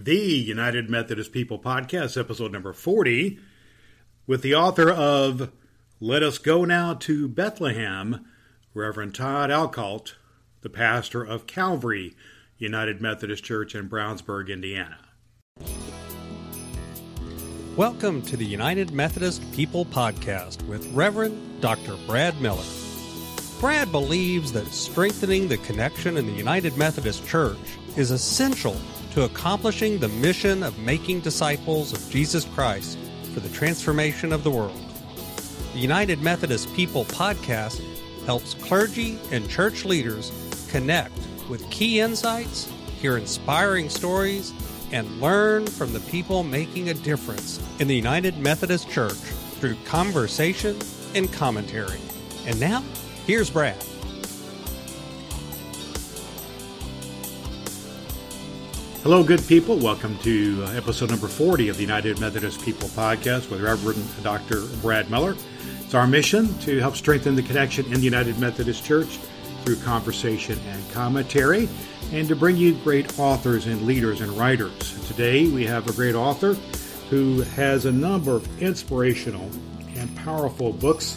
the United Methodist People Podcast, episode number 40, with the author of Let Us Go Now to Bethlehem, Reverend Todd Outcalt, the pastor of Calvary United Methodist Church in Brownsburg, Indiana. Welcome to the United Methodist People Podcast with Reverend Dr. Brad Miller. Brad believes that strengthening the connection in the United Methodist Church is essential to accomplishing the mission of making disciples of Jesus Christ for the transformation of the world. The United Methodist People podcast helps clergy and church leaders connect with key insights, hear inspiring stories, and learn from the people making a difference in the United Methodist Church through conversation and commentary. And now, here's Brad. Hello, good people. Welcome to uh, episode number 40 of the United Methodist People podcast with Reverend Dr. Brad Miller. It's our mission to help strengthen the connection in the United Methodist Church through conversation and commentary, and to bring you great authors and leaders and writers. Today, we have a great author who has a number of inspirational and powerful books,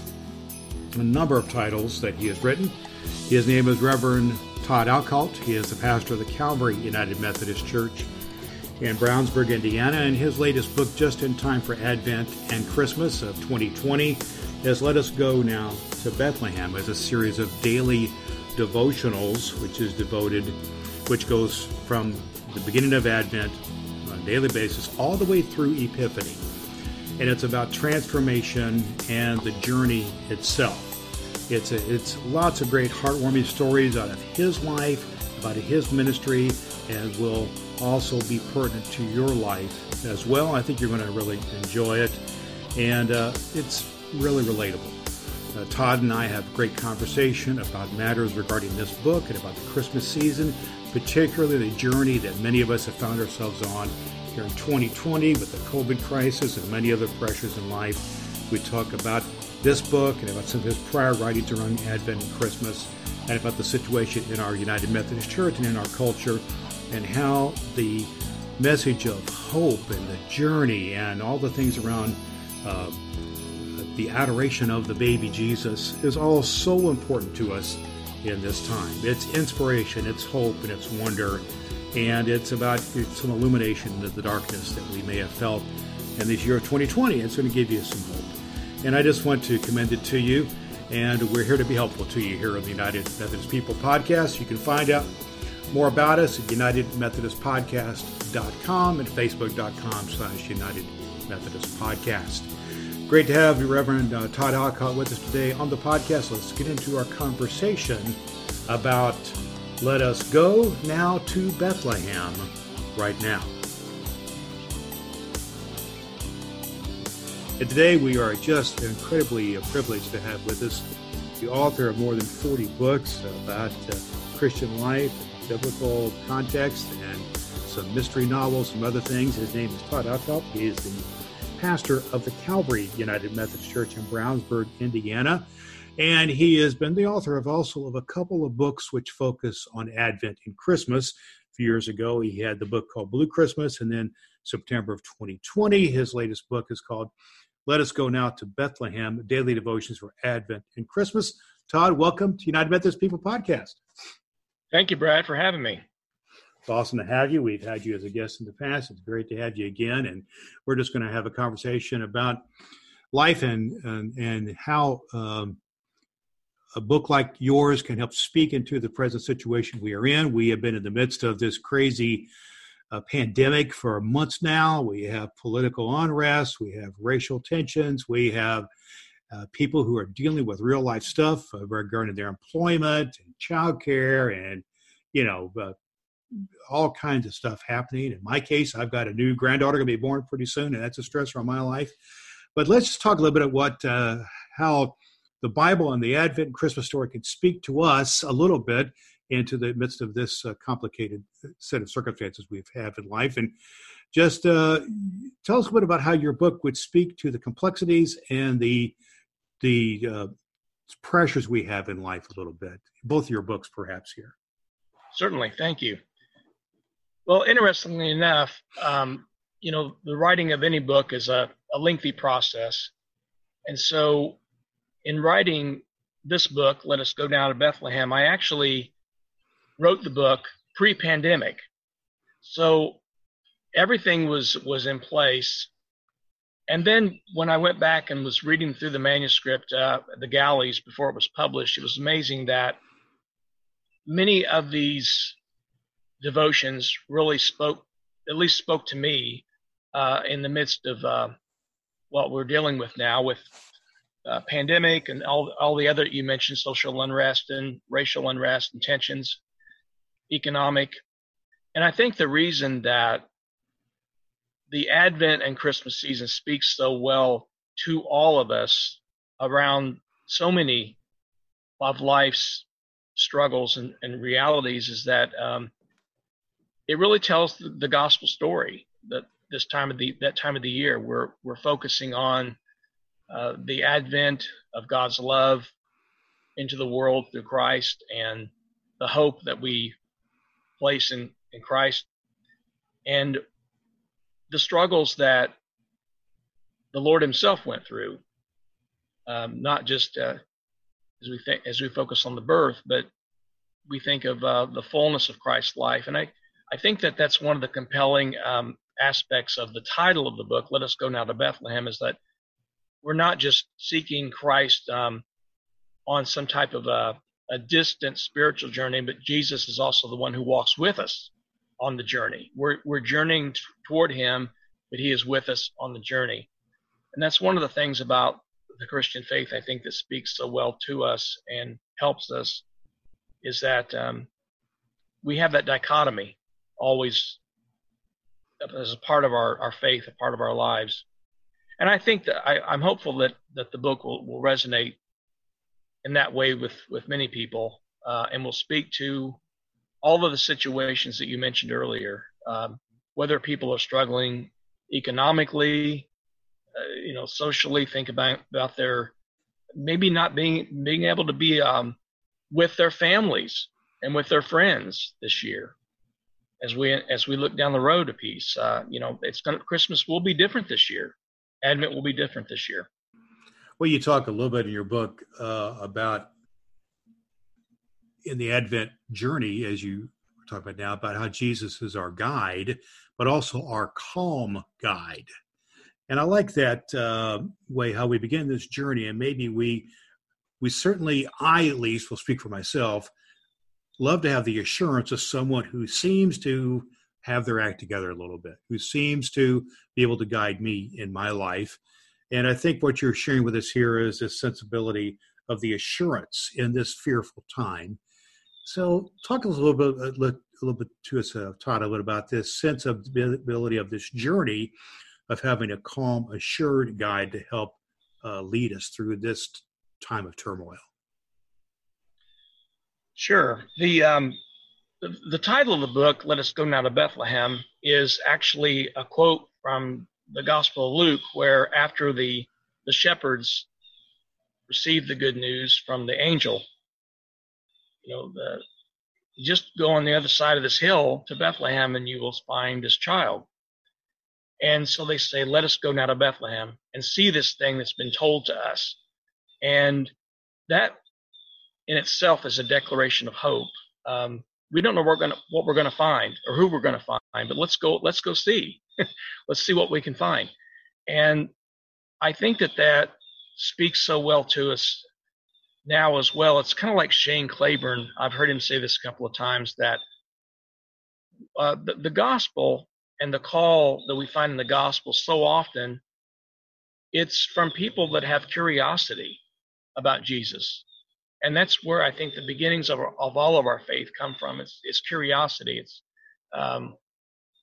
a number of titles that he has written. His name is Reverend Todd Outcalt. He is the pastor of the Calvary United Methodist Church in Brownsburg, Indiana, and his latest book, just in time for Advent and Christmas of 2020, is Let Us Go Now to Bethlehem as a series of daily devotionals, which is devoted, which goes from the beginning of Advent on a daily basis all the way through Epiphany. And it's about transformation and the journey itself. It's, a, it's lots of great heartwarming stories out of his life, about his ministry, and will also be pertinent to your life as well. I think you're going to really enjoy it. And uh, it's really relatable. Uh, Todd and I have great conversation about matters regarding this book and about the Christmas season, particularly the journey that many of us have found ourselves on here in 2020 with the COVID crisis and many other pressures in life. We talk about this book and about some of his prior writings around Advent and Christmas, and about the situation in our United Methodist Church and in our culture, and how the message of hope and the journey and all the things around uh, the adoration of the baby Jesus is all so important to us in this time. It's inspiration, it's hope, and it's wonder, and it's about some illumination of the darkness that we may have felt in this year of 2020. It's going to give you some hope. And I just want to commend it to you. And we're here to be helpful to you here on the United Methodist People podcast. You can find out more about us at unitedmethodistpodcast.com and facebook.com slash United Methodist Podcast. Great to have Reverend uh, Todd Outcalt with us today on the podcast. Let's get into our conversation about Let Us Go Now to Bethlehem right now. And today we are just incredibly privileged to have with us the author of more than 40 books about uh, Christian life, biblical context, and some mystery novels, some other things. His name is Todd Outcalt. He is the pastor of the Calvary United Methodist Church in Brownsburg, Indiana. And he has been the author of also of a couple of books which focus on Advent and Christmas. A few years ago, he had the book called Blue Christmas, and then September of 2020, his latest book is called let us go now to Bethlehem, daily devotions for Advent and Christmas. Todd, welcome to United Methodist People Podcast. Thank you, Brad, for having me. It's awesome to have you. We've had you as a guest in the past. It's great to have you again. And we're just going to have a conversation about life and, and, and how um, a book like yours can help speak into the present situation we are in. We have been in the midst of this crazy a pandemic for months now. We have political unrest. We have racial tensions. We have uh, people who are dealing with real life stuff regarding their employment and childcare and, you know, uh, all kinds of stuff happening. In my case, I've got a new granddaughter going to be born pretty soon, and that's a stressor on my life. But let's just talk a little bit about what, uh, how the Bible and the Advent and Christmas story can speak to us a little bit into the midst of this uh, complicated set of circumstances we've had in life. And just uh, tell us a bit about how your book would speak to the complexities and the the uh, pressures we have in life a little bit. Both your books, perhaps here. Certainly, thank you. Well, interestingly enough, um, you know, the writing of any book is a, a lengthy process. And so in writing this book, Let Us Go Down to Bethlehem, I actually wrote the book pre pandemic. So everything was, was in place. And then when I went back and was reading through the manuscript, uh, the galleys, before it was published, it was amazing that many of these devotions really spoke, at least spoke to me uh, in the midst of uh, what we're dealing with now with uh, pandemic and all, all the other you mentioned social unrest and racial unrest and tensions, economic. And I think the reason that the Advent and Christmas season speaks so well to all of us around so many of life's struggles and, and realities is that um, it really tells the, the gospel story that this time of the that time of the year we're we're focusing on uh, the advent of God's love into the world through Christ and the hope that we place in in Christ and the struggles that the Lord Himself went through, um, not just uh, as we think as we focus on the birth, but we think of uh, the fullness of Christ's life, and I I think that that's one of the compelling um, aspects of the title of the book. Let us go now to Bethlehem is that we're not just seeking Christ um, on some type of a, a distant spiritual journey, but Jesus is also the one who walks with us on the journey. We're, we're journeying t- toward him, but he is with us on the journey. And that's one of the things about the Christian faith, I think, that speaks so well to us and helps us is that um, we have that dichotomy always as a part of our, our faith, a part of our lives. And I think that I, am hopeful that, that the book will, will resonate in that way with, with many people uh, and will speak to all of the situations that you mentioned earlier, um, whether people are struggling economically, uh, you know, socially, think about about their maybe not being being able to be um, with their families and with their friends this year. As we as we look down the road a piece, uh, you know, it's gonna, Christmas will be different this year. Advent will be different this year. Well, you talk a little bit in your book uh, about in the Advent journey, as you talk about now, about how Jesus is our guide, but also our calm guide. And I like that uh, way how we begin this journey, and maybe we we certainly, I at least will speak for myself, love to have the assurance of someone who seems to have their act together a little bit, who seems to be able to guide me in my life. And I think what you're sharing with us here is this sensibility of the assurance in this fearful time so, talk a little bit, a little bit to us, uh, Todd, a little bit about this ability of this journey of having a calm, assured guide to help uh, lead us through this time of turmoil. Sure. The, um, the the title of the book, "Let Us Go Now to Bethlehem," is actually a quote from the Gospel of Luke, where after the the shepherds received the good news from the angel, you know, the, just go on the other side of this hill to Bethlehem and you will find this child. And so they say, let us go now to Bethlehem and see this thing that's been told to us. And that in itself is a declaration of hope. Um, we don't know what we're going to what we're going to find or who we're going to find, but let's go let's go see. let's see what we can find. And I think that that speaks so well to us now as well. It's kind of like Shane Claiborne. I've heard him say this a couple of times that uh, the, the gospel and the call that we find in the gospel so often it's from people that have curiosity about Jesus. And that's where I think the beginnings of, our, of all of our faith come from. It's, it's curiosity. It's um,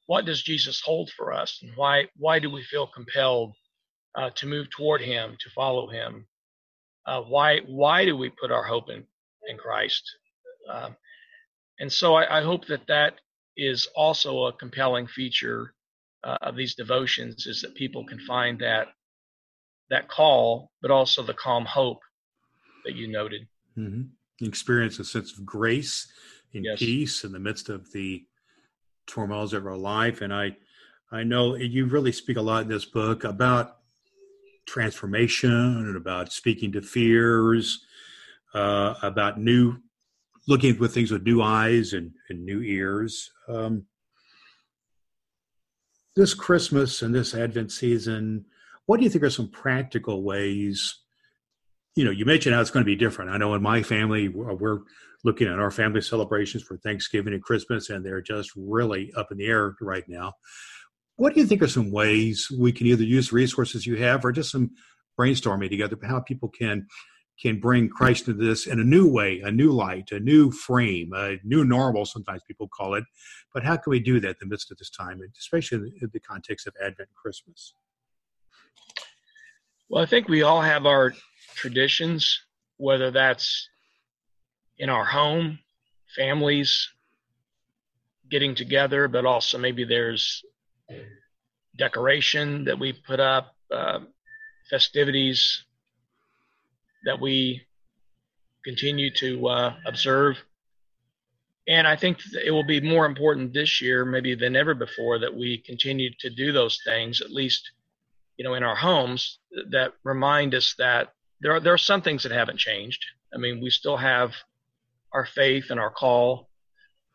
what does Jesus hold for us, and why why do we feel compelled uh, to move toward Him, to follow Him? Uh, why why do we put our hope in in Christ? Uh, and so I, I, hope that that is also a compelling feature uh, of these devotions is that people can find that that call, but also the calm hope that you noted. Mm-hmm. Experience a sense of grace and yes. peace in the midst of the turmoils of our life, and I I know you really speak a lot in this book about transformation and about speaking to fears, uh, about new looking at things with new eyes and, and new ears. Um, this Christmas and this Advent season, what do you think are some practical ways? You know, you mentioned how it's going to be different. I know in my family, we're looking at our family celebrations for Thanksgiving and Christmas, and they're just really up in the air right now. What do you think are some ways we can either use the resources you have or just some brainstorming together how people can can bring Christ into this in a new way, a new light, a new frame, a new normal, sometimes people call it. But how can we do that in the midst of this time, especially in the context of Advent and Christmas? Well, I think we all have our traditions, whether that's in our home, families getting together, but also maybe there's decoration that we put up, uh, festivities that we continue to uh, observe. And I think it will be more important this year, maybe than ever before, that we continue to do those things, at least, you know, in our homes, that remind us that there are there are some things that haven't changed. I mean, we still have our faith and our call.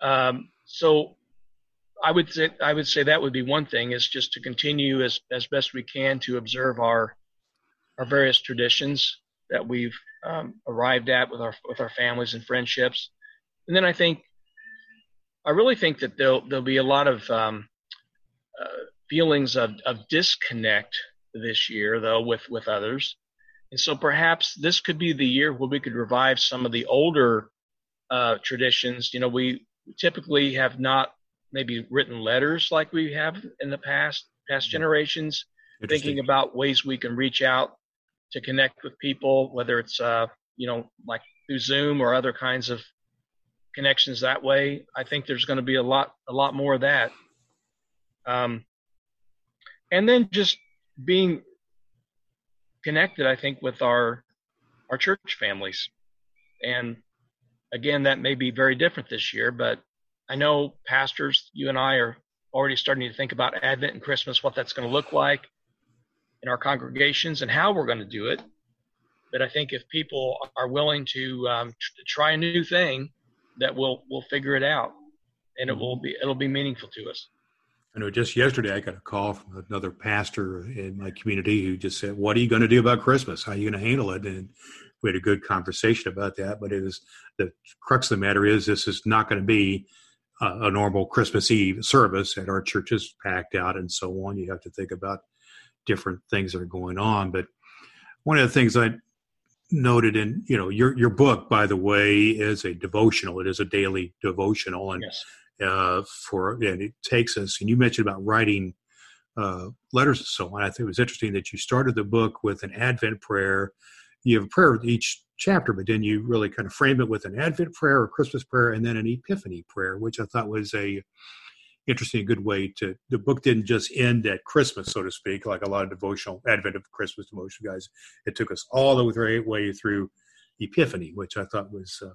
Um, so, I would say I would say that would be one thing is just to continue as as best we can to observe our our various traditions that we've um, arrived at with our with our families and friendships. And then I think I really think that there'll there'll be a lot of um, uh, feelings of, of disconnect this year though with with others. And so perhaps this could be the year where we could revive some of the older uh, traditions. You know, we typically have not maybe written letters like we have in the past past generations, thinking about ways we can reach out to connect with people, whether it's uh, you know like through Zoom or other kinds of connections that way. I think there's going to be a lot a lot more of that. Um, and then just being connected, I think, with our our church families. And again, that may be very different this year, but I know pastors, you and I are already starting to think about Advent and Christmas, what that's going to look like in our congregations and how we're going to do it. But I think if people are willing to um, try a new thing, that we'll we'll figure it out, and it will be it'll be meaningful to us. I know just yesterday I got a call from another pastor in my community who just said, "What are you going to do about Christmas? How are you going to handle it?" And we had a good conversation about that. But it is the crux of the matter is this is not going to be a, a normal Christmas Eve service at our churches packed out and so on. You have to think about different things that are going on. But one of the things I noted in you know your your book, by the way, is a devotional. It is a daily devotional, and yes. uh, for and it takes us. And you mentioned about writing uh, letters and so on. I think it was interesting that you started the book with an Advent prayer. You have a prayer with each chapter, but then you really kind of frame it with an Advent prayer, a Christmas prayer, and then an Epiphany prayer, which I thought was a interesting, good way to. The book didn't just end at Christmas, so to speak, like a lot of devotional Advent of Christmas devotion guys. It took us all the way through Epiphany, which I thought was uh,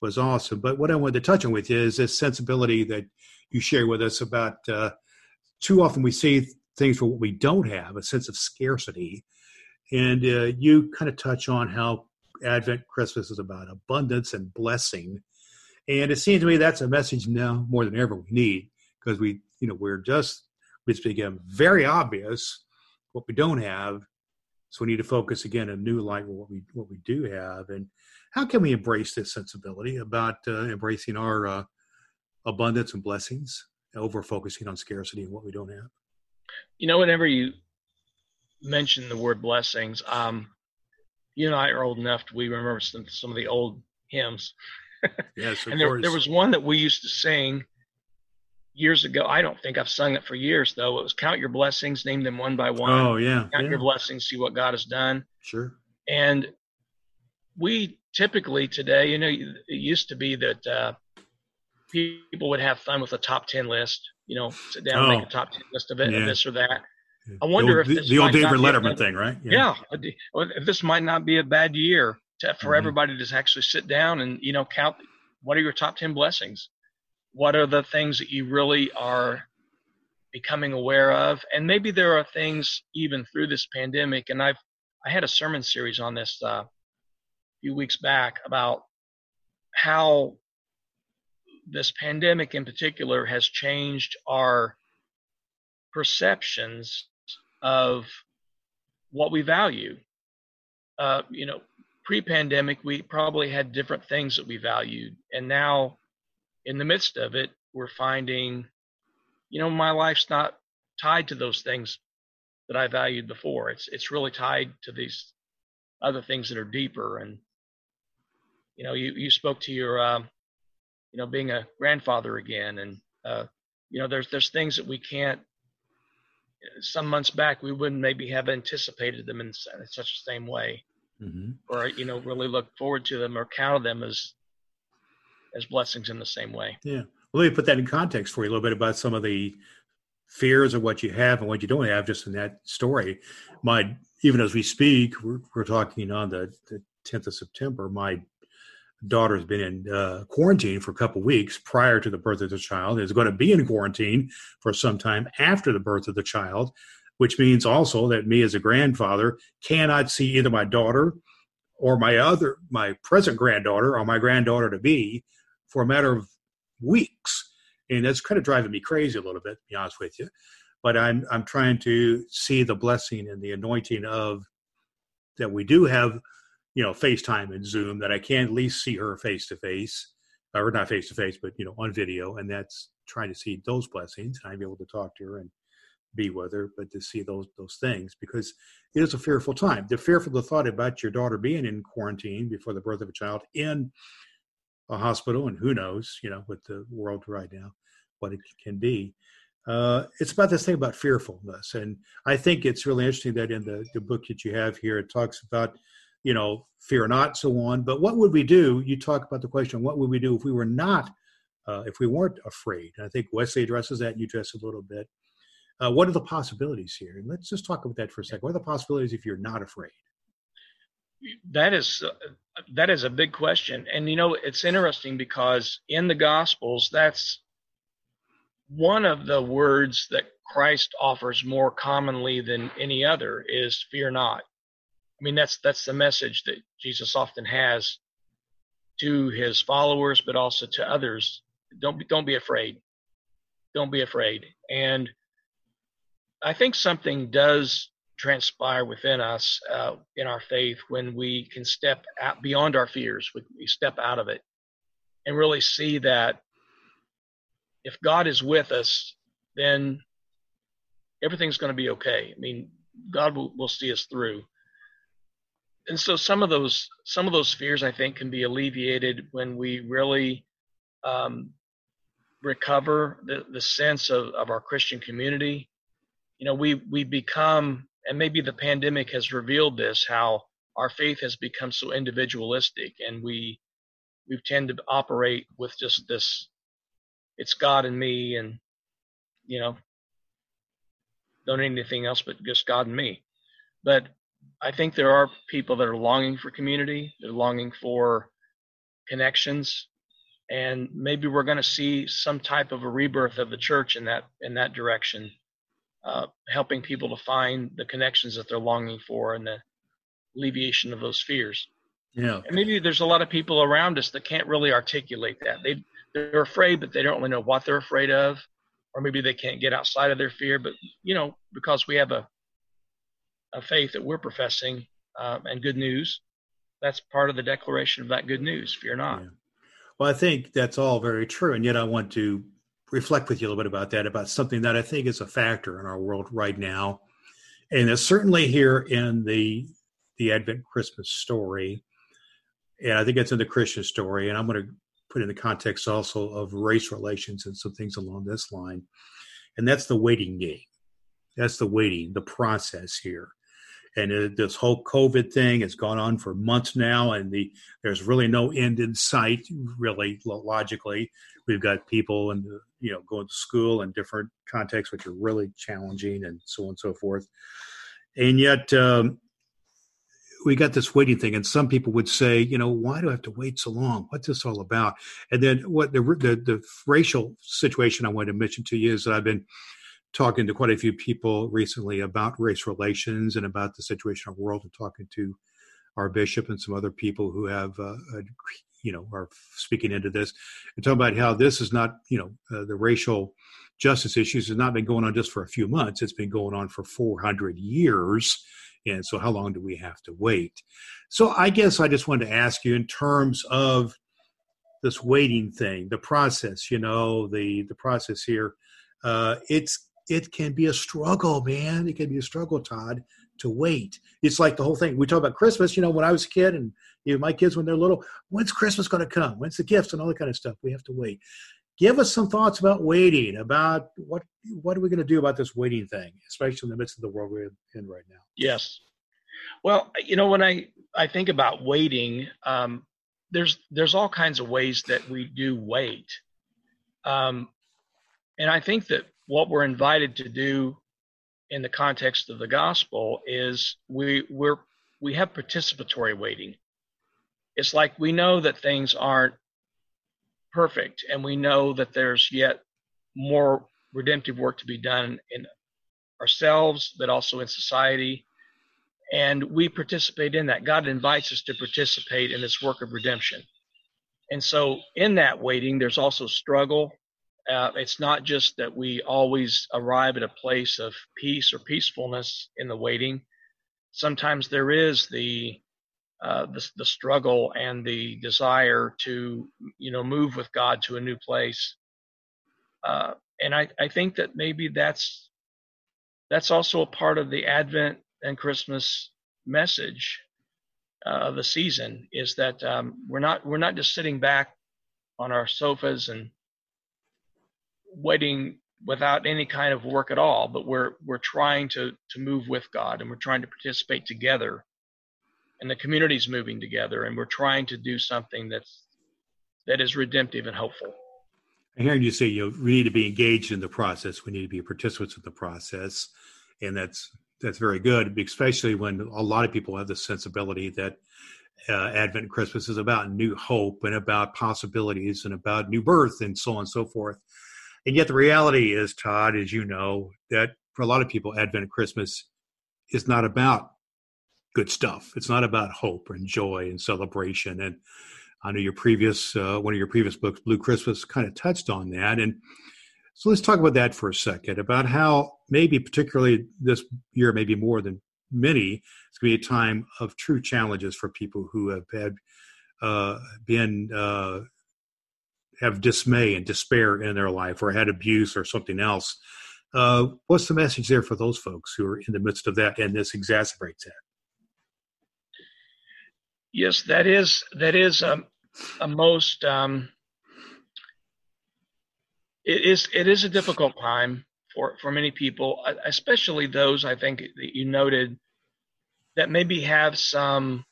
was awesome. But what I wanted to touch on with you is this sensibility that you share with us about. Uh, too often we see things for what we don't have, a sense of scarcity, and uh, you kind of touch on how Advent Christmas is about abundance and blessing. And it seems to me that's a message now more than ever we need because we, you know, we're just, it's become very obvious what we don't have. So we need to focus again a new light on what we what we do have, and how can we embrace this sensibility about uh, embracing our uh, abundance and blessings over focusing on scarcity and what we don't have. You know, whenever you mention the word blessings, um, you and I are old enough to we remember some, some of the old hymns. yes, and there, there was one that we used to sing years ago. I don't think I've sung it for years though. It was "Count Your Blessings, Name Them One by One." Oh yeah, count yeah. your blessings, see what God has done. Sure. And we typically today, you know, it used to be that uh, people would have fun with a top ten list. You know, sit down oh. and make a top ten list of it, yeah. and this or that. I wonder the old, if the old David Letterman thing, right? Yeah. yeah. This might not be a bad year to, for mm-hmm. everybody to actually sit down and you know count what are your top ten blessings what are the things that you really are becoming aware of and maybe there are things even through this pandemic and i've i had a sermon series on this uh, a few weeks back about how this pandemic in particular has changed our perceptions of what we value uh, you know pre-pandemic we probably had different things that we valued and now in the midst of it we're finding you know, my life's not tied to those things that I valued before. It's it's really tied to these other things that are deeper. And you know, you you spoke to your, uh, you know, being a grandfather again, and uh, you know, there's there's things that we can't. Some months back, we wouldn't maybe have anticipated them in, such the same way, mm-hmm. or you know, really look forward to them or count them as as blessings in the same way. Yeah. Well, let me put that in context for you a little bit about some of the fears of what you have and what you don't have just in that story. My even as we speak, we're, we're talking on the, the 10th of September. My daughter's been in uh, quarantine for a couple weeks prior to the birth of the child. Is going to be in quarantine for some time after the birth of the child, which means also that me as a grandfather cannot see either my daughter or my other my present granddaughter or my granddaughter to be for a matter of weeks. And that's kind of driving me crazy a little bit, to be honest with you. But I'm I'm trying to see the blessing and the anointing of that we do have, you know, FaceTime and Zoom that I can at least see her face to face, or not face to face, but you know, on video, and that's trying to see those blessings. And I'm able to talk to her and be with her, but to see those those things because it is a fearful time. The fearful the thought about your daughter being in quarantine before the birth of a child in a hospital, and who knows, you know, with the world right now, what it can be. Uh, it's about this thing about fearfulness, and I think it's really interesting that in the, the book that you have here, it talks about, you know, fear not, so on. But what would we do? You talk about the question, what would we do if we were not, uh, if we weren't afraid? And I think Wesley addresses that, you address a little bit. Uh, what are the possibilities here? And let's just talk about that for a second. What are the possibilities if you're not afraid? that is uh, that is a big question and you know it's interesting because in the gospels that's one of the words that christ offers more commonly than any other is fear not i mean that's that's the message that jesus often has to his followers but also to others don't be, don't be afraid don't be afraid and i think something does transpire within us uh, in our faith when we can step out beyond our fears, we, we step out of it and really see that if God is with us, then everything's going to be okay. I mean, God will, will see us through. And so some of those some of those fears I think can be alleviated when we really um, recover the, the sense of, of our Christian community. You know, we we become and maybe the pandemic has revealed this how our faith has become so individualistic and we we tend to operate with just this it's god and me and you know don't need anything else but just god and me but i think there are people that are longing for community they're longing for connections and maybe we're going to see some type of a rebirth of the church in that in that direction uh, helping people to find the connections that they're longing for and the alleviation of those fears. Yeah. And maybe there's a lot of people around us that can't really articulate that. They they're afraid, but they don't really know what they're afraid of, or maybe they can't get outside of their fear. But you know, because we have a a faith that we're professing um, and good news, that's part of the declaration of that good news. Fear not. Yeah. Well, I think that's all very true, and yet I want to reflect with you a little bit about that, about something that I think is a factor in our world right now. And it's certainly here in the the Advent Christmas story. And I think it's in the Christian story. And I'm going to put in the context also of race relations and some things along this line. And that's the waiting game. That's the waiting, the process here. And uh, this whole COVID thing has gone on for months now, and the there's really no end in sight, really logically. We've got people and you know going to school in different contexts, which are really challenging, and so on and so forth. And yet, um, we got this waiting thing, and some people would say, you know, why do I have to wait so long? What's this all about? And then what the the, the racial situation I wanted to mention to you is that I've been talking to quite a few people recently about race relations and about the situation of the world, and talking to our bishop and some other people who have, uh, you know, are speaking into this and talking about how this is not, you know, uh, the racial justice issues has not been going on just for a few months. It's been going on for 400 years. And so, how long do we have to wait? So, I guess I just wanted to ask you in terms of this waiting thing, the process. You know, the the process here. Uh, it's it can be a struggle, man. It can be a struggle, Todd, to wait. It's like the whole thing. We talk about Christmas. You know, when I was a kid, and you know, my kids when they're little, when's Christmas going to come? When's the gifts and all that kind of stuff? We have to wait give us some thoughts about waiting about what what are we going to do about this waiting thing especially in the midst of the world we're in right now yes well you know when i i think about waiting um, there's there's all kinds of ways that we do wait um, and i think that what we're invited to do in the context of the gospel is we we're we have participatory waiting it's like we know that things aren't perfect, and we know that there's yet more redemptive work to be done in ourselves, but also in society. And we participate in that. God invites us to participate in this work of redemption. And so, in that waiting, there's also struggle. Uh, it's not just that we always arrive at a place of peace or peacefulness in the waiting. Sometimes there is the uh, the, the struggle and the desire to you know move with God to a new place. Uh, and I, I think that maybe that's that's also a part of the Advent and Christmas message uh, of the season is that um, we're not we're not just sitting back on our sofas and waiting without any kind of work at all, but we're we're trying to to move with God and we're trying to participate together. And the community's moving together and we're trying to do something that's that is redemptive and hopeful i hearing you say you know we need to be engaged in the process. We need to be participants in the process. And that's that's very good especially when a lot of people have the sensibility that uh, advent and christmas is about new hope and about possibilities and about new birth and so on and so forth and yet the reality is todd as you know that for a lot of people advent and christmas is not about good stuff. It's not about hope and joy and celebration. And I know your previous uh, one of your previous books, Blue Christmas, kind of touched on that. And so let's talk about that for a second. About how maybe particularly this year, maybe more than many, it's going to be a time of true challenges for people who have had uh, been uh, have dismay and despair in their life, or had abuse or something else. Uh, what's the message there for those folks who are in the midst of that, and this exacerbates that? Yes, that is that is a, a most um, it is it is a difficult time for for many people, especially those I think that you noted that maybe have some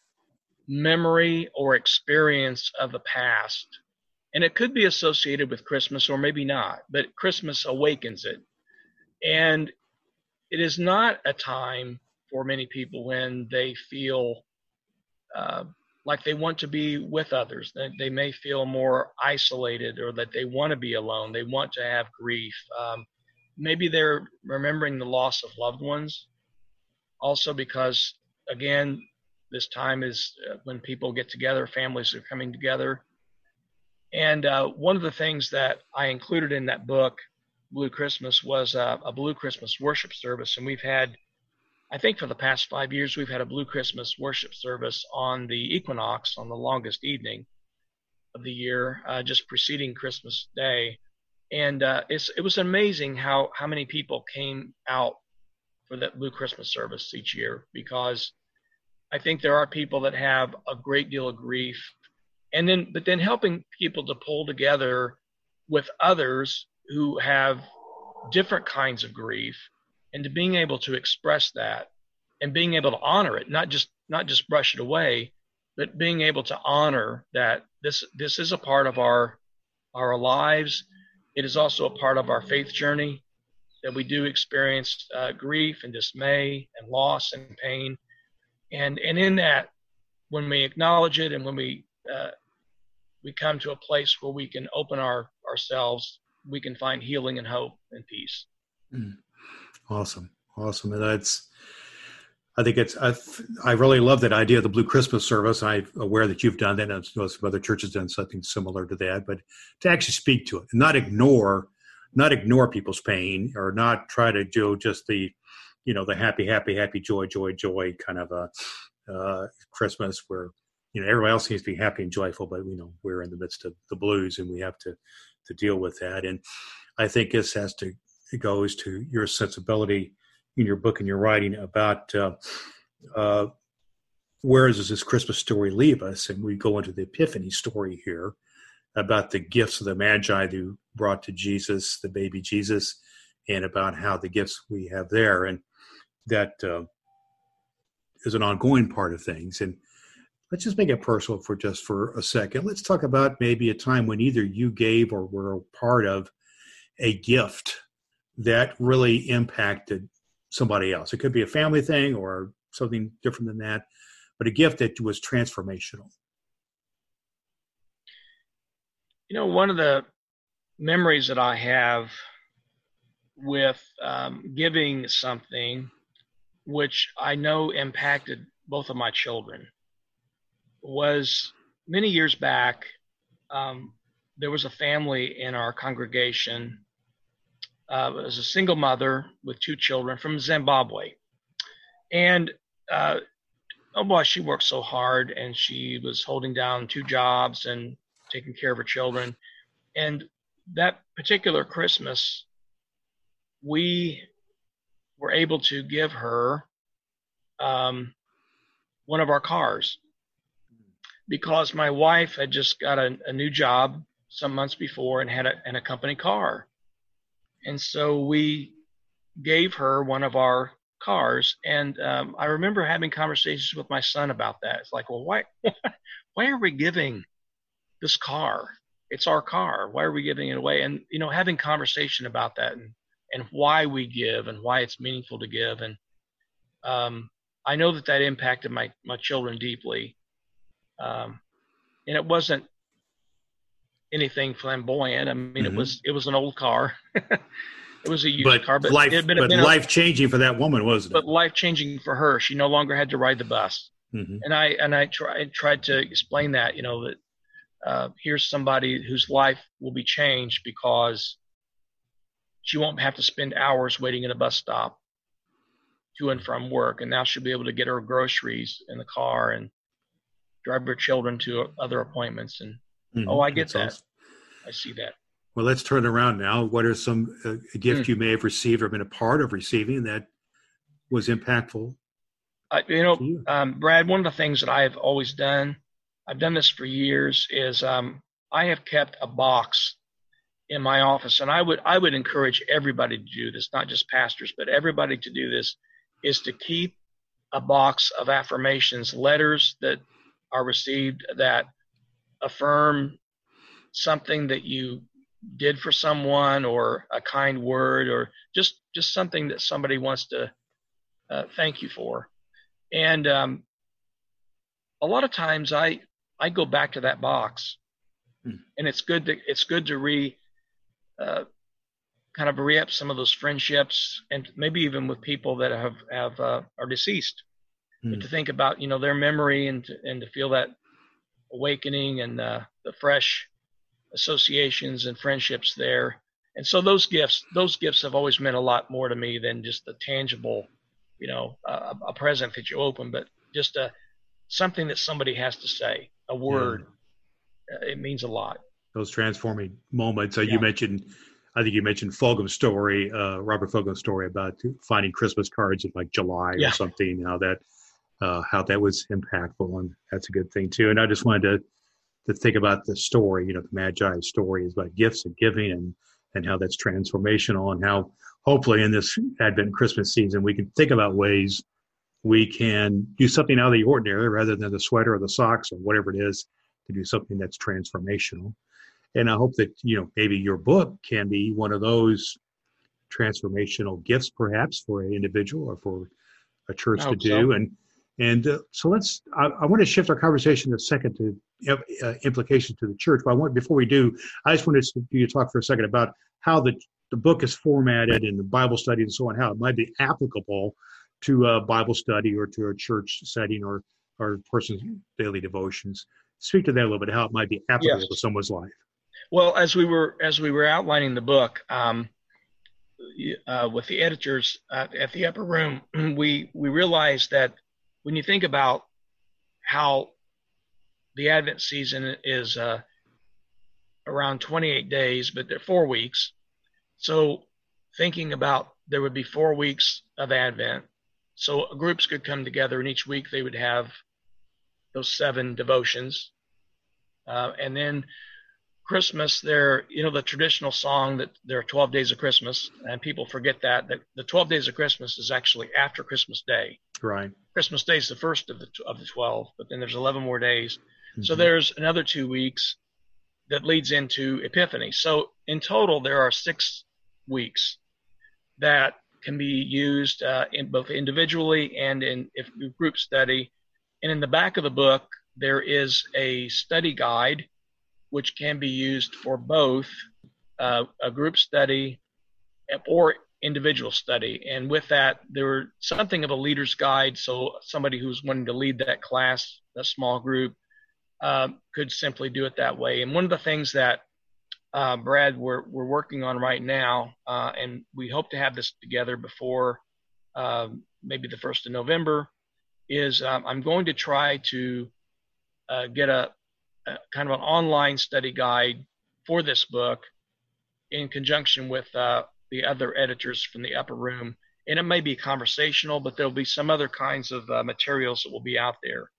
memory or experience of the past. And it could be associated with Christmas or maybe not, but Christmas awakens it. And it is not a time for many people when they feel uh, like they want to be with others. They, they may feel more isolated or that they want to be alone. They want to have grief. Um, maybe they're remembering the loss of loved ones. Also, because again, this time is uh, when people get together, families are coming together. And uh, one of the things that I included in that book, Blue Christmas, was uh, a Blue Christmas worship service. And we've had I think for the past five years, we've had a Blue Christmas worship service on the equinox, on the longest evening of the year, uh, just preceding Christmas Day. And uh, it was amazing how, how many people came out for that Blue Christmas service each year because I think there are people that have a great deal of grief. And then, but then helping people to pull together with others who have different kinds of grief and to being able to express that and being able to honor it not just not just brush it away but being able to honor that this this is a part of our our lives. It is also a part of our faith journey that we do experience uh, grief and dismay and loss and pain. And and in that, when we acknowledge it and when we uh, we come to a place where we can open our ourselves, we can find healing and hope and peace. Mm. Awesome, awesome, and that's. I think it's I, I really love that idea of the Blue Christmas service. I'm aware that you've done that, and some other churches done something similar to that. But to actually speak to it, and not ignore, not ignore people's pain, or not try to do just the, you know, the happy, happy, happy, joy, joy, joy kind of a uh, Christmas where you know everybody else seems to be happy and joyful, but you know we're in the midst of the blues, and we have to to deal with that. And I think this has to it goes to your sensibility in your book and your writing about uh, uh, where does this Christmas story leave us? And we go into the Epiphany story here about the gifts of the Magi who brought to Jesus, the baby Jesus, and about how the gifts we have there. And that uh, is an ongoing part of things. And let's just make it personal for just for a second. Let's talk about maybe a time when either you gave or were a part of a gift that really impacted somebody else. It could be a family thing or something different than that, but a gift that was transformational. You know, one of the memories that I have with um, giving something which I know impacted both of my children was many years back. Um, there was a family in our congregation uh, was a single mother with two children from Zimbabwe. And uh, oh boy, she worked so hard and she was holding down two jobs and taking care of her children. And that particular Christmas, we were able to give her um, one of our cars because my wife had just got a, a new job some months before and had a, and a company car. And so we gave her one of our cars. And um, I remember having conversations with my son about that. It's like, well, why, why are we giving this car? It's our car. Why are we giving it away? And you know, having conversation about that and and why we give and why it's meaningful to give. And um, I know that that impacted my my children deeply. Um, and it wasn't anything flamboyant. I mean, mm-hmm. it was it was an old car. it was a used but car, but life, but life changing for that woman, wasn't it? But life changing for her. She no longer had to ride the bus. Mm-hmm. And I and I tried tried to explain that you know that uh, here's somebody whose life will be changed because she won't have to spend hours waiting at a bus stop to and from work, and now she'll be able to get her groceries in the car and drive your children to other appointments and Mm-hmm. Oh, I get That's that. Awesome. I see that. Well, let's turn around now. What are some uh, a gift mm. you may have received or been a part of receiving that was impactful? Uh, you know, you? Um, Brad, one of the things that I have always done, I've done this for years, is um, I have kept a box in my office, and I would I would encourage everybody to do this, not just pastors, but everybody to do this, is to keep a box of affirmations, letters that are received that affirm something that you did for someone or a kind word or just just something that somebody wants to uh, thank you for. And um, a lot of times i i go back to that box. Hmm. and it's good to it's good to re uh, kind of re up some of those friendships and maybe even with people that have have uh, are deceased but to think about you know their memory and to, and to feel that awakening and uh, the fresh associations and friendships there. And so those gifts, those gifts have always meant a lot more to me than just the tangible, you know, uh, a present that you open, but just a something that somebody has to say, a word. Yeah. Uh, it means a lot. Those transforming moments. Uh, yeah. You mentioned, I think you mentioned Fulghum's story, uh, Robert Fulghum's story about finding Christmas cards in like July yeah. or something. How that uh, how that was impactful, and that's a good thing too. And I just wanted to to think about the story. You know, the Magi story is about gifts and giving, and and how that's transformational, and how hopefully in this Advent Christmas season we can think about ways we can do something out of the ordinary rather than the sweater or the socks or whatever it is to do something that's transformational. And I hope that you know maybe your book can be one of those transformational gifts, perhaps for an individual or for a church to do. So. And And uh, so let's, I, I, want to shift our conversation a second to uh, implications to the church. But I want, before we do, I just wanted to, you to talk for a second about how the, the book is formatted and the Bible study and so on, how it might be applicable to a Bible study or to a church setting or, or a person's daily devotions. Speak to that a little bit, how it might be applicable yes. to someone's life. Well, as we were as we were outlining the book, um, uh, with the editors at, at the upper room, we we realized that when you think about how the Advent season is uh, around 28 days, but they're four weeks. So thinking about there would be four weeks of Advent. So groups could come together and each week they would have those seven devotions. Uh, and then Christmas, there, you know, the traditional song that there are 12 days of Christmas, and people forget that, that the 12 days of Christmas is actually after Christmas Day. Right. Christmas Day is the first of the, of the 12, but then there's 11 more days. Mm-hmm. So there's another two weeks that leads into Epiphany. So in total, there are six weeks that can be used uh, in both individually and in if group study. And in the back of the book, there is a study guide which can be used for both uh, a group study or individual study. And with that, there were something of a leader's guide. So somebody who's wanting to lead that class, that small group, uh, could simply do it that way. And one of the things that uh, Brad, we're, we're working on right now, uh, and we hope to have this together before um, maybe the first of November, is um, I'm going to try to uh, get a, kind of an online study guide for this book in conjunction with uh, the other editors from the upper room. And it may be conversational, but there'll be some other kinds of uh, materials that will be out there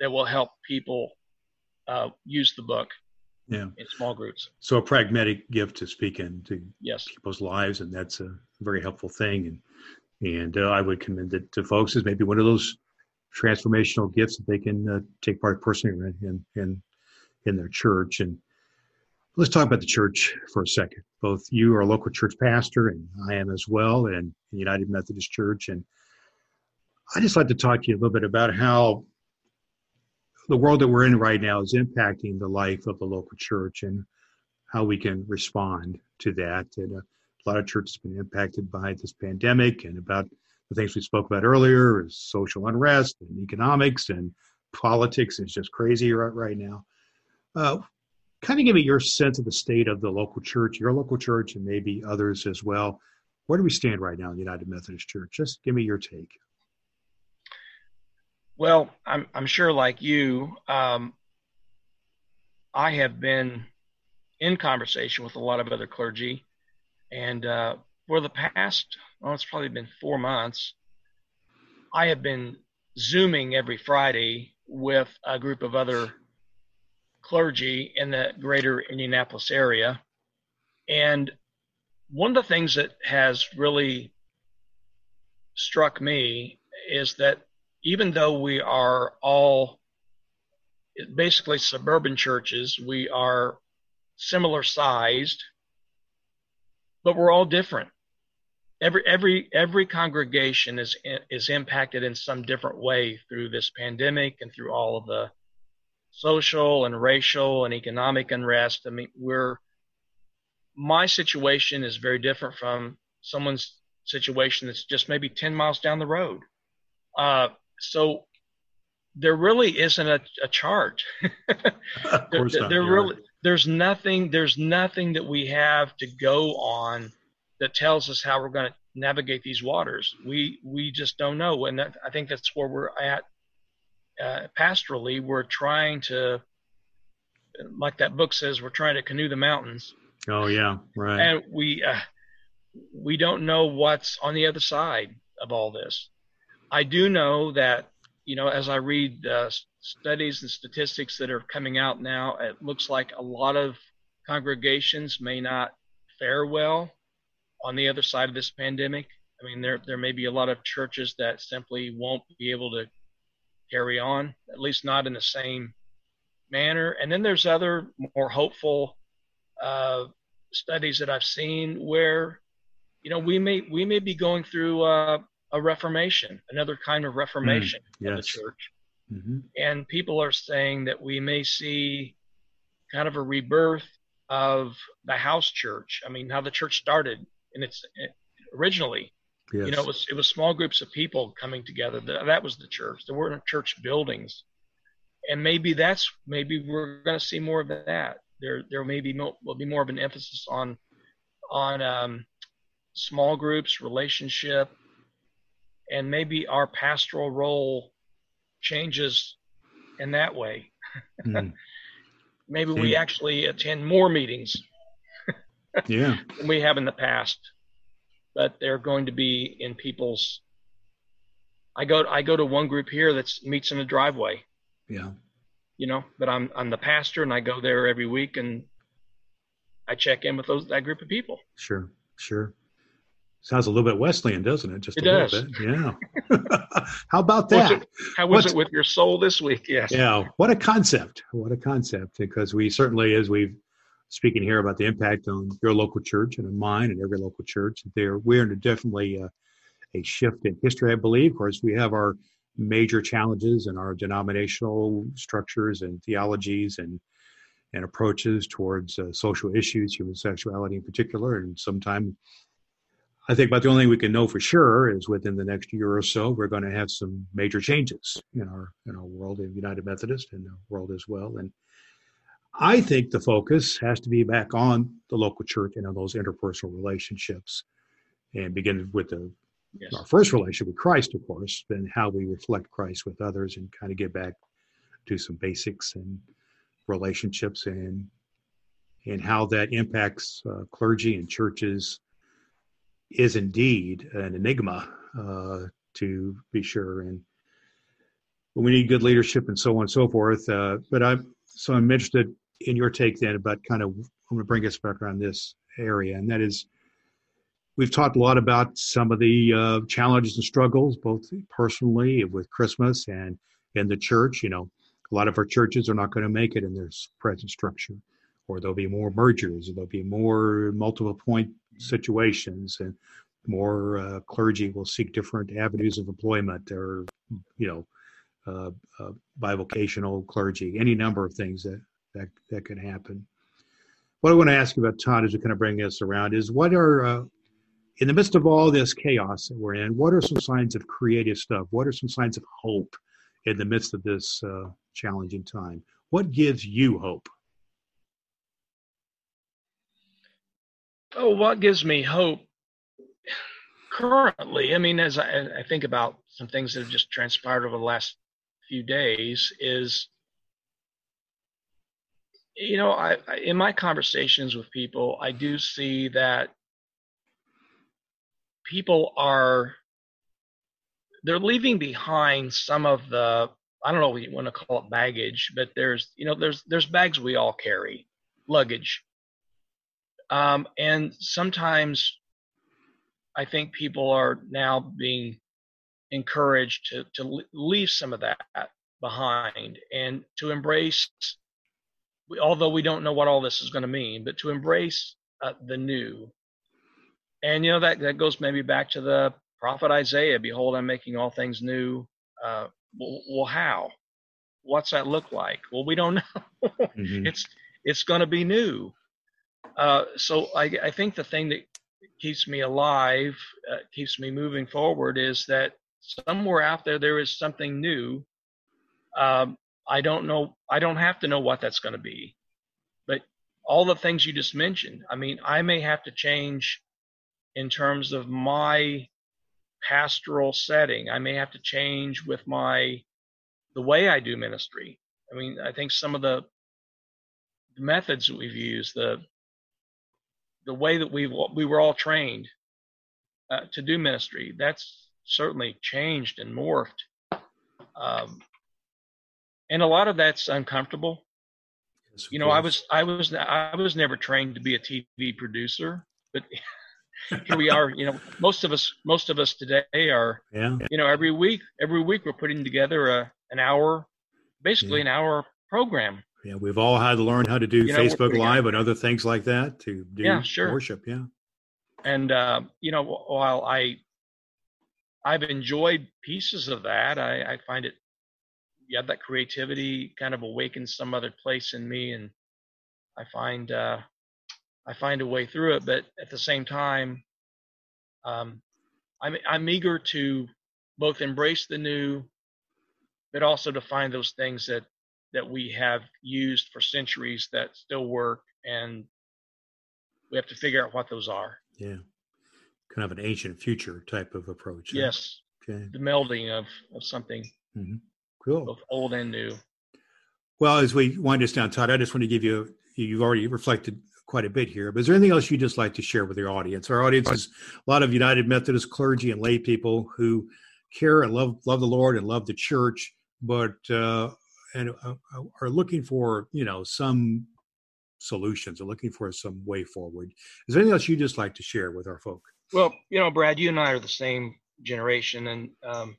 that will help people uh, use the book yeah. in small groups. So a pragmatic gift to speak into yes. people's lives, and that's a very helpful thing. And and uh, I would commend it to folks as maybe one of those transformational gifts that they can uh, take part personally in, in in their church. And let's talk about the church for a second. Both you are a local church pastor, and I am as well, and United Methodist Church. And I just like to talk to you a little bit about how the world that we're in right now is impacting the life of the local church and how we can respond to that. And uh, a lot of churches have been impacted by this pandemic and about the things we spoke about earlier is social unrest and economics and politics is just crazy right, right now. Uh, kind of give me your sense of the state of the local church, your local church, and maybe others as well. Where do we stand right now in the United Methodist Church? Just give me your take. Well, I'm, I'm sure, like you, um, I have been in conversation with a lot of other clergy, and uh, for the past, well, it's probably been four months, I have been zooming every Friday with a group of other clergy in the greater Indianapolis area. And one of the things that has really struck me is that even though we are all basically suburban churches, we are similar sized, but we're all different. Every every every congregation is is impacted in some different way through this pandemic and through all of the social and racial and economic unrest. I mean, we're my situation is very different from someone's situation that's just maybe 10 miles down the road. Uh, so there really isn't a, a chart. there, there really, there's nothing, there's nothing that we have to go on that tells us how we're going to navigate these waters. We, we just don't know. And that, I think that's where we're at uh, pastorally, we're trying to, like that book says, we're trying to canoe the mountains. Oh yeah, right. And we uh, we don't know what's on the other side of all this. I do know that you know as I read uh, studies and statistics that are coming out now, it looks like a lot of congregations may not fare well on the other side of this pandemic. I mean, there there may be a lot of churches that simply won't be able to carry on, at least not in the same manner. And then there's other more hopeful uh, studies that I've seen where, you know, we may we may be going through uh, a reformation, another kind of reformation mm, yes. of the church. Mm-hmm. And people are saying that we may see kind of a rebirth of the house church. I mean, how the church started in its originally. Yes. You know, it was it was small groups of people coming together. That was the church. There weren't church buildings, and maybe that's maybe we're going to see more of that. There there may be more, will be more of an emphasis on on um, small groups, relationship, and maybe our pastoral role changes in that way. Mm. maybe we actually attend more meetings yeah. than we have in the past, but they're going to be in people's. I go I go to one group here that meets in a driveway. Yeah. You know, but I'm I'm the pastor and I go there every week and I check in with those that group of people. Sure, sure. Sounds a little bit Wesleyan, doesn't it? Just it a does. little bit. Yeah. How about that? It, how was What's, it with your soul this week? Yes. Yeah. What a concept. What a concept. Because we certainly, as we've speaking here about the impact on your local church and on mine and every local church, there we're in a definitely a, a shift in history, I believe. Of course, we have our major challenges in our denominational structures and theologies and and approaches towards uh, social issues, human sexuality in particular, and sometime I think about the only thing we can know for sure is within the next year or so, we're going to have some major changes in our in our world, in United Methodist and the world as well. And I think the focus has to be back on the local church and on those interpersonal relationships, and begin with the yes. our first relationship with Christ, of course, then how we reflect Christ with others, and kind of get back to some basics and relationships and and how that impacts uh, clergy and churches is indeed an enigma uh, to be sure. And we need good leadership and so on and so forth. Uh, but I'm so I'm interested in your take then about kind of I'm going to bring us back around this area, and that is we've talked a lot about some of the uh, challenges and struggles, both personally with Christmas and in the church. You know, a lot of our churches are not going to make it in their present structure, or there'll be more mergers, or there'll be more multiple point situations and more uh, clergy will seek different avenues of employment or you know uh, uh, bivocational clergy any number of things that that, that can happen. What i want to ask you about todd as we kind of bring this around is what are uh, in the midst of all this chaos that we're in what are some signs of creative stuff? What are some signs of hope in the midst of this uh, challenging time? What gives you hope? Oh, what gives me hope currently? I mean, as I, I think about some things that have just transpired over the last few days, is you know, I, I, in my conversations with people, I do see that people are they're leaving behind some of the I don't know what you want to call it baggage, but there's you know there's there's bags we all carry, luggage, um, and sometimes I think people are now being encouraged to, to leave some of that behind and to embrace, although we don't know what all this is going to mean, but to embrace uh, the new. And, you know, that, that goes maybe back to the prophet Isaiah Behold, I'm making all things new. Uh, well, well, how? What's that look like? Well, we don't know. mm-hmm. It's it's going to be new. Uh, so I, I, think the thing that keeps me alive, uh, keeps me moving forward, is that somewhere out there there is something new. Um, I don't know. I don't have to know what that's going to be, but all the things you just mentioned. I mean, I may have to change in terms of my pastoral setting. I may have to change with my the way I do ministry. I mean, I think some of the methods that we've used, the the way that we we were all trained uh, to do ministry. That's certainly changed and morphed, um, and a lot of that's uncomfortable. Yes, you know, course. I was I was I was never trained to be a TV producer, but here we are. You know, most of us most of us today are. Yeah. You know, every week every week we're putting together a an hour, basically yeah. an hour program yeah, we've all had to learn how to do you know, Facebook Live and other things like that to do yeah, sure. worship. Yeah. And uh, you know, while I I've enjoyed pieces of that. I, I find it, yeah, that creativity kind of awakens some other place in me, and I find uh, I find a way through it. But at the same time, um, I'm I'm eager to both embrace the new, but also to find those things that that we have used for centuries that still work, and we have to figure out what those are. Yeah, kind of an ancient future type of approach. Yes. Okay. The melding of of something. Mm-hmm. Cool. Both old and new. Well, as we wind this down, Todd, I just want to give you you've already reflected quite a bit here. But is there anything else you'd just like to share with your audience? Our audience is a lot of United Methodist clergy and lay people who care and love love the Lord and love the church, but uh, and uh, uh are looking for you know some solutions, are looking for some way forward. Is there anything else you'd just like to share with our folk? Well, you know, Brad, you and I are the same generation, and um,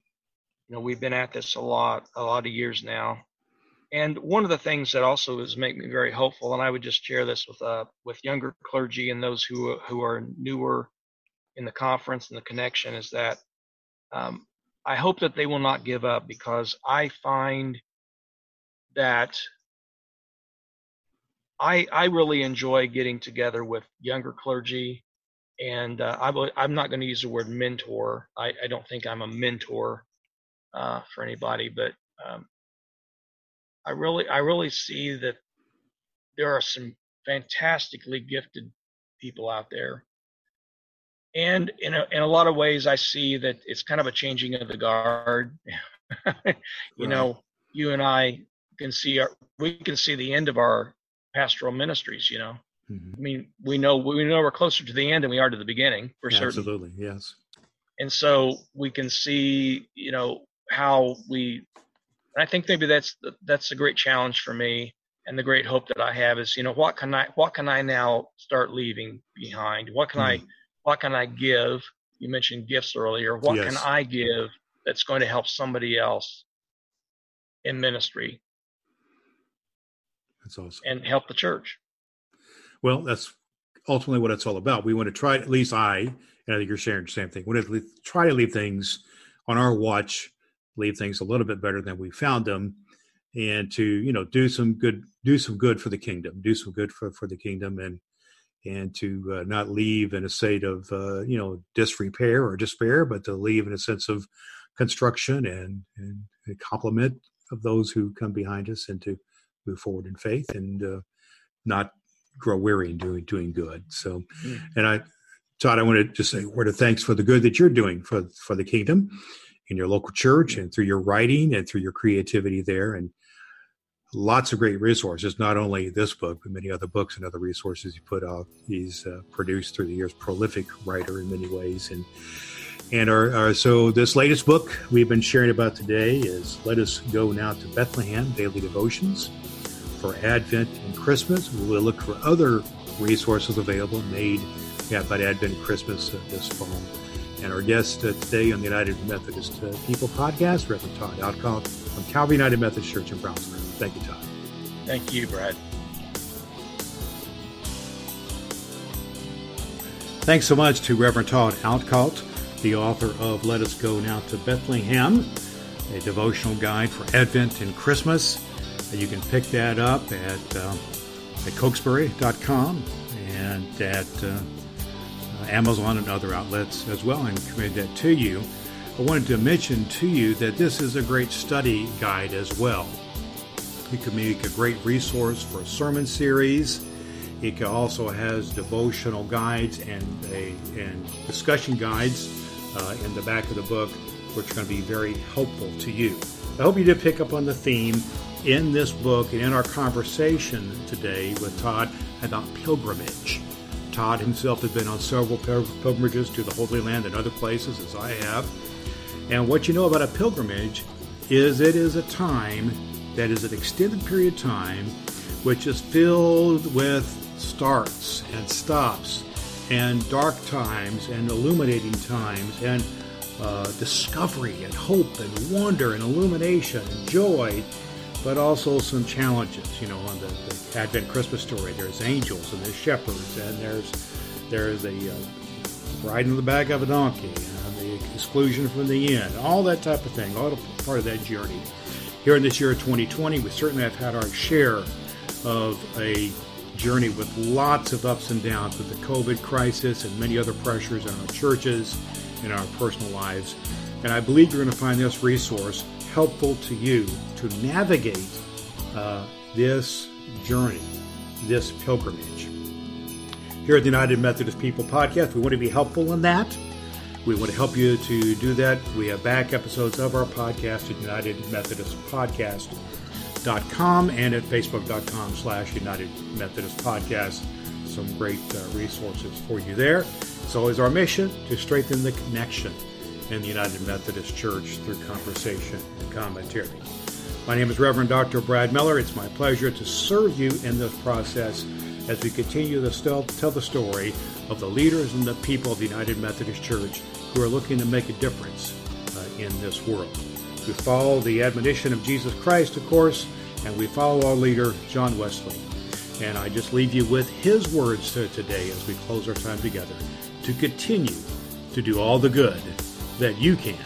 you know we've been at this a lot, a lot of years now. And one of the things that also has made me very hopeful, and I would just share this with uh, with younger clergy and those who who are newer in the conference and the connection, is that um, I hope that they will not give up because I find that I I really enjoy getting together with younger clergy, and uh, I, am not going to use the word mentor. I, I don't think I'm a mentor uh, for anybody, but um, I really I really see that there are some fantastically gifted people out there. And in a, in a lot of ways, I see that it's kind of a changing of the guard. you right. know, you and I can see our, we can see the end of our pastoral ministries. You know, mm-hmm. I mean, we know we know we're closer to the end than we are to the beginning for yeah, certain. Absolutely, yes. And so we can see, you know, how we and I think maybe that's that's a great challenge for me, and the great hope that I have is, you know, what can I what can I now start leaving behind? What can mm-hmm. I what can I give? You mentioned gifts earlier. What yes. can I give that's going to help somebody else in ministry? That's awesome. And help the church. Well, that's ultimately what it's all about. We want to try, at least I, and I think you're sharing the same thing. We want to try to leave things on our watch leave things a little bit better than we found them and to you know do some good do some good for the kingdom do some good for for the kingdom and and to uh, not leave in a state of uh, you know disrepair or despair but to leave in a sense of construction and and a compliment of those who come behind us and to move forward in faith and uh, not grow weary in doing doing good so mm. and i todd i want to just say a word of thanks for the good that you're doing for for the kingdom in your local church and through your writing and through your creativity there and lots of great resources not only this book but many other books and other resources he put out. He's uh, produced through the years prolific writer in many ways and and our, our, so this latest book we've been sharing about today is let us go now to bethlehem daily devotions for advent and christmas. We'll look for other resources available made yeah, by advent and christmas uh, this fall and our guest uh, today on the United Methodist uh, People podcast, Reverend Todd Outcalt from Calvary United Methodist Church in Brownsburg. Thank you, Todd. Thank you, Brad. Thanks so much to Reverend Todd Outcalt, the author of Let Us Go Now to Bethlehem, a devotional guide for Advent and Christmas. You can pick that up at, uh, at cokesbury.com and at uh, Amazon and other outlets as well, and committed that to you. I wanted to mention to you that this is a great study guide as well. It can make a great resource for a sermon series. It also has devotional guides and a and discussion guides uh, in the back of the book, which are going to be very helpful to you. I hope you did pick up on the theme in this book and in our conversation today with Todd about pilgrimage. Todd himself has been on several pilgrimages to the Holy Land and other places, as I have. And what you know about a pilgrimage is it is a time that is an extended period of time which is filled with starts and stops and dark times and illuminating times and uh, discovery and hope and wonder and illumination and joy but also some challenges. You know, on the, the Advent Christmas story, there's angels and there's shepherds, and there's there's a uh, riding on the back of a donkey, and the exclusion from the inn, all that type of thing, all part of that journey. Here in this year of 2020, we certainly have had our share of a journey with lots of ups and downs with the COVID crisis and many other pressures in our churches, in our personal lives. And I believe you're going to find this resource helpful to you to navigate uh, this journey, this pilgrimage. Here at the United Methodist People Podcast, we want to be helpful in that. We want to help you to do that. We have back episodes of our podcast at United Methodist Podcast.com and at facebook.com slash United Methodist Podcast. Some great uh, resources for you there. It's always our mission to strengthen the connection in the United Methodist Church through conversation and commentary. My name is Reverend Dr. Brad Miller. It's my pleasure to serve you in this process as we continue to tell the story of the leaders and the people of the United Methodist Church who are looking to make a difference uh, in this world. We follow the admonition of Jesus Christ, of course, and we follow our leader, John Wesley. And I just leave you with his words today as we close our time together to continue to do all the good that you can.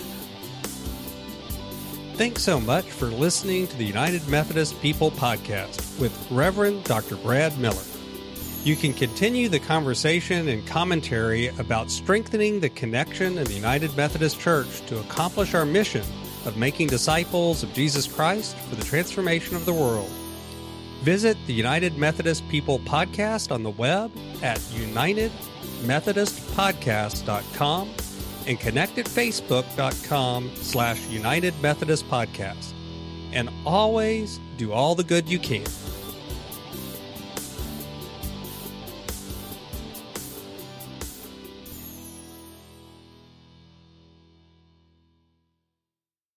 Thanks so much for listening to the United Methodist People Podcast with Reverend Dr. Brad Miller. You can continue the conversation and commentary about strengthening the connection in the United Methodist Church to accomplish our mission of making disciples of Jesus Christ for the transformation of the world. Visit the United Methodist People podcast on the web at unitedmethodistpodcast.com and connect at facebook.com slash United Methodist Podcast. And always do all the good you can.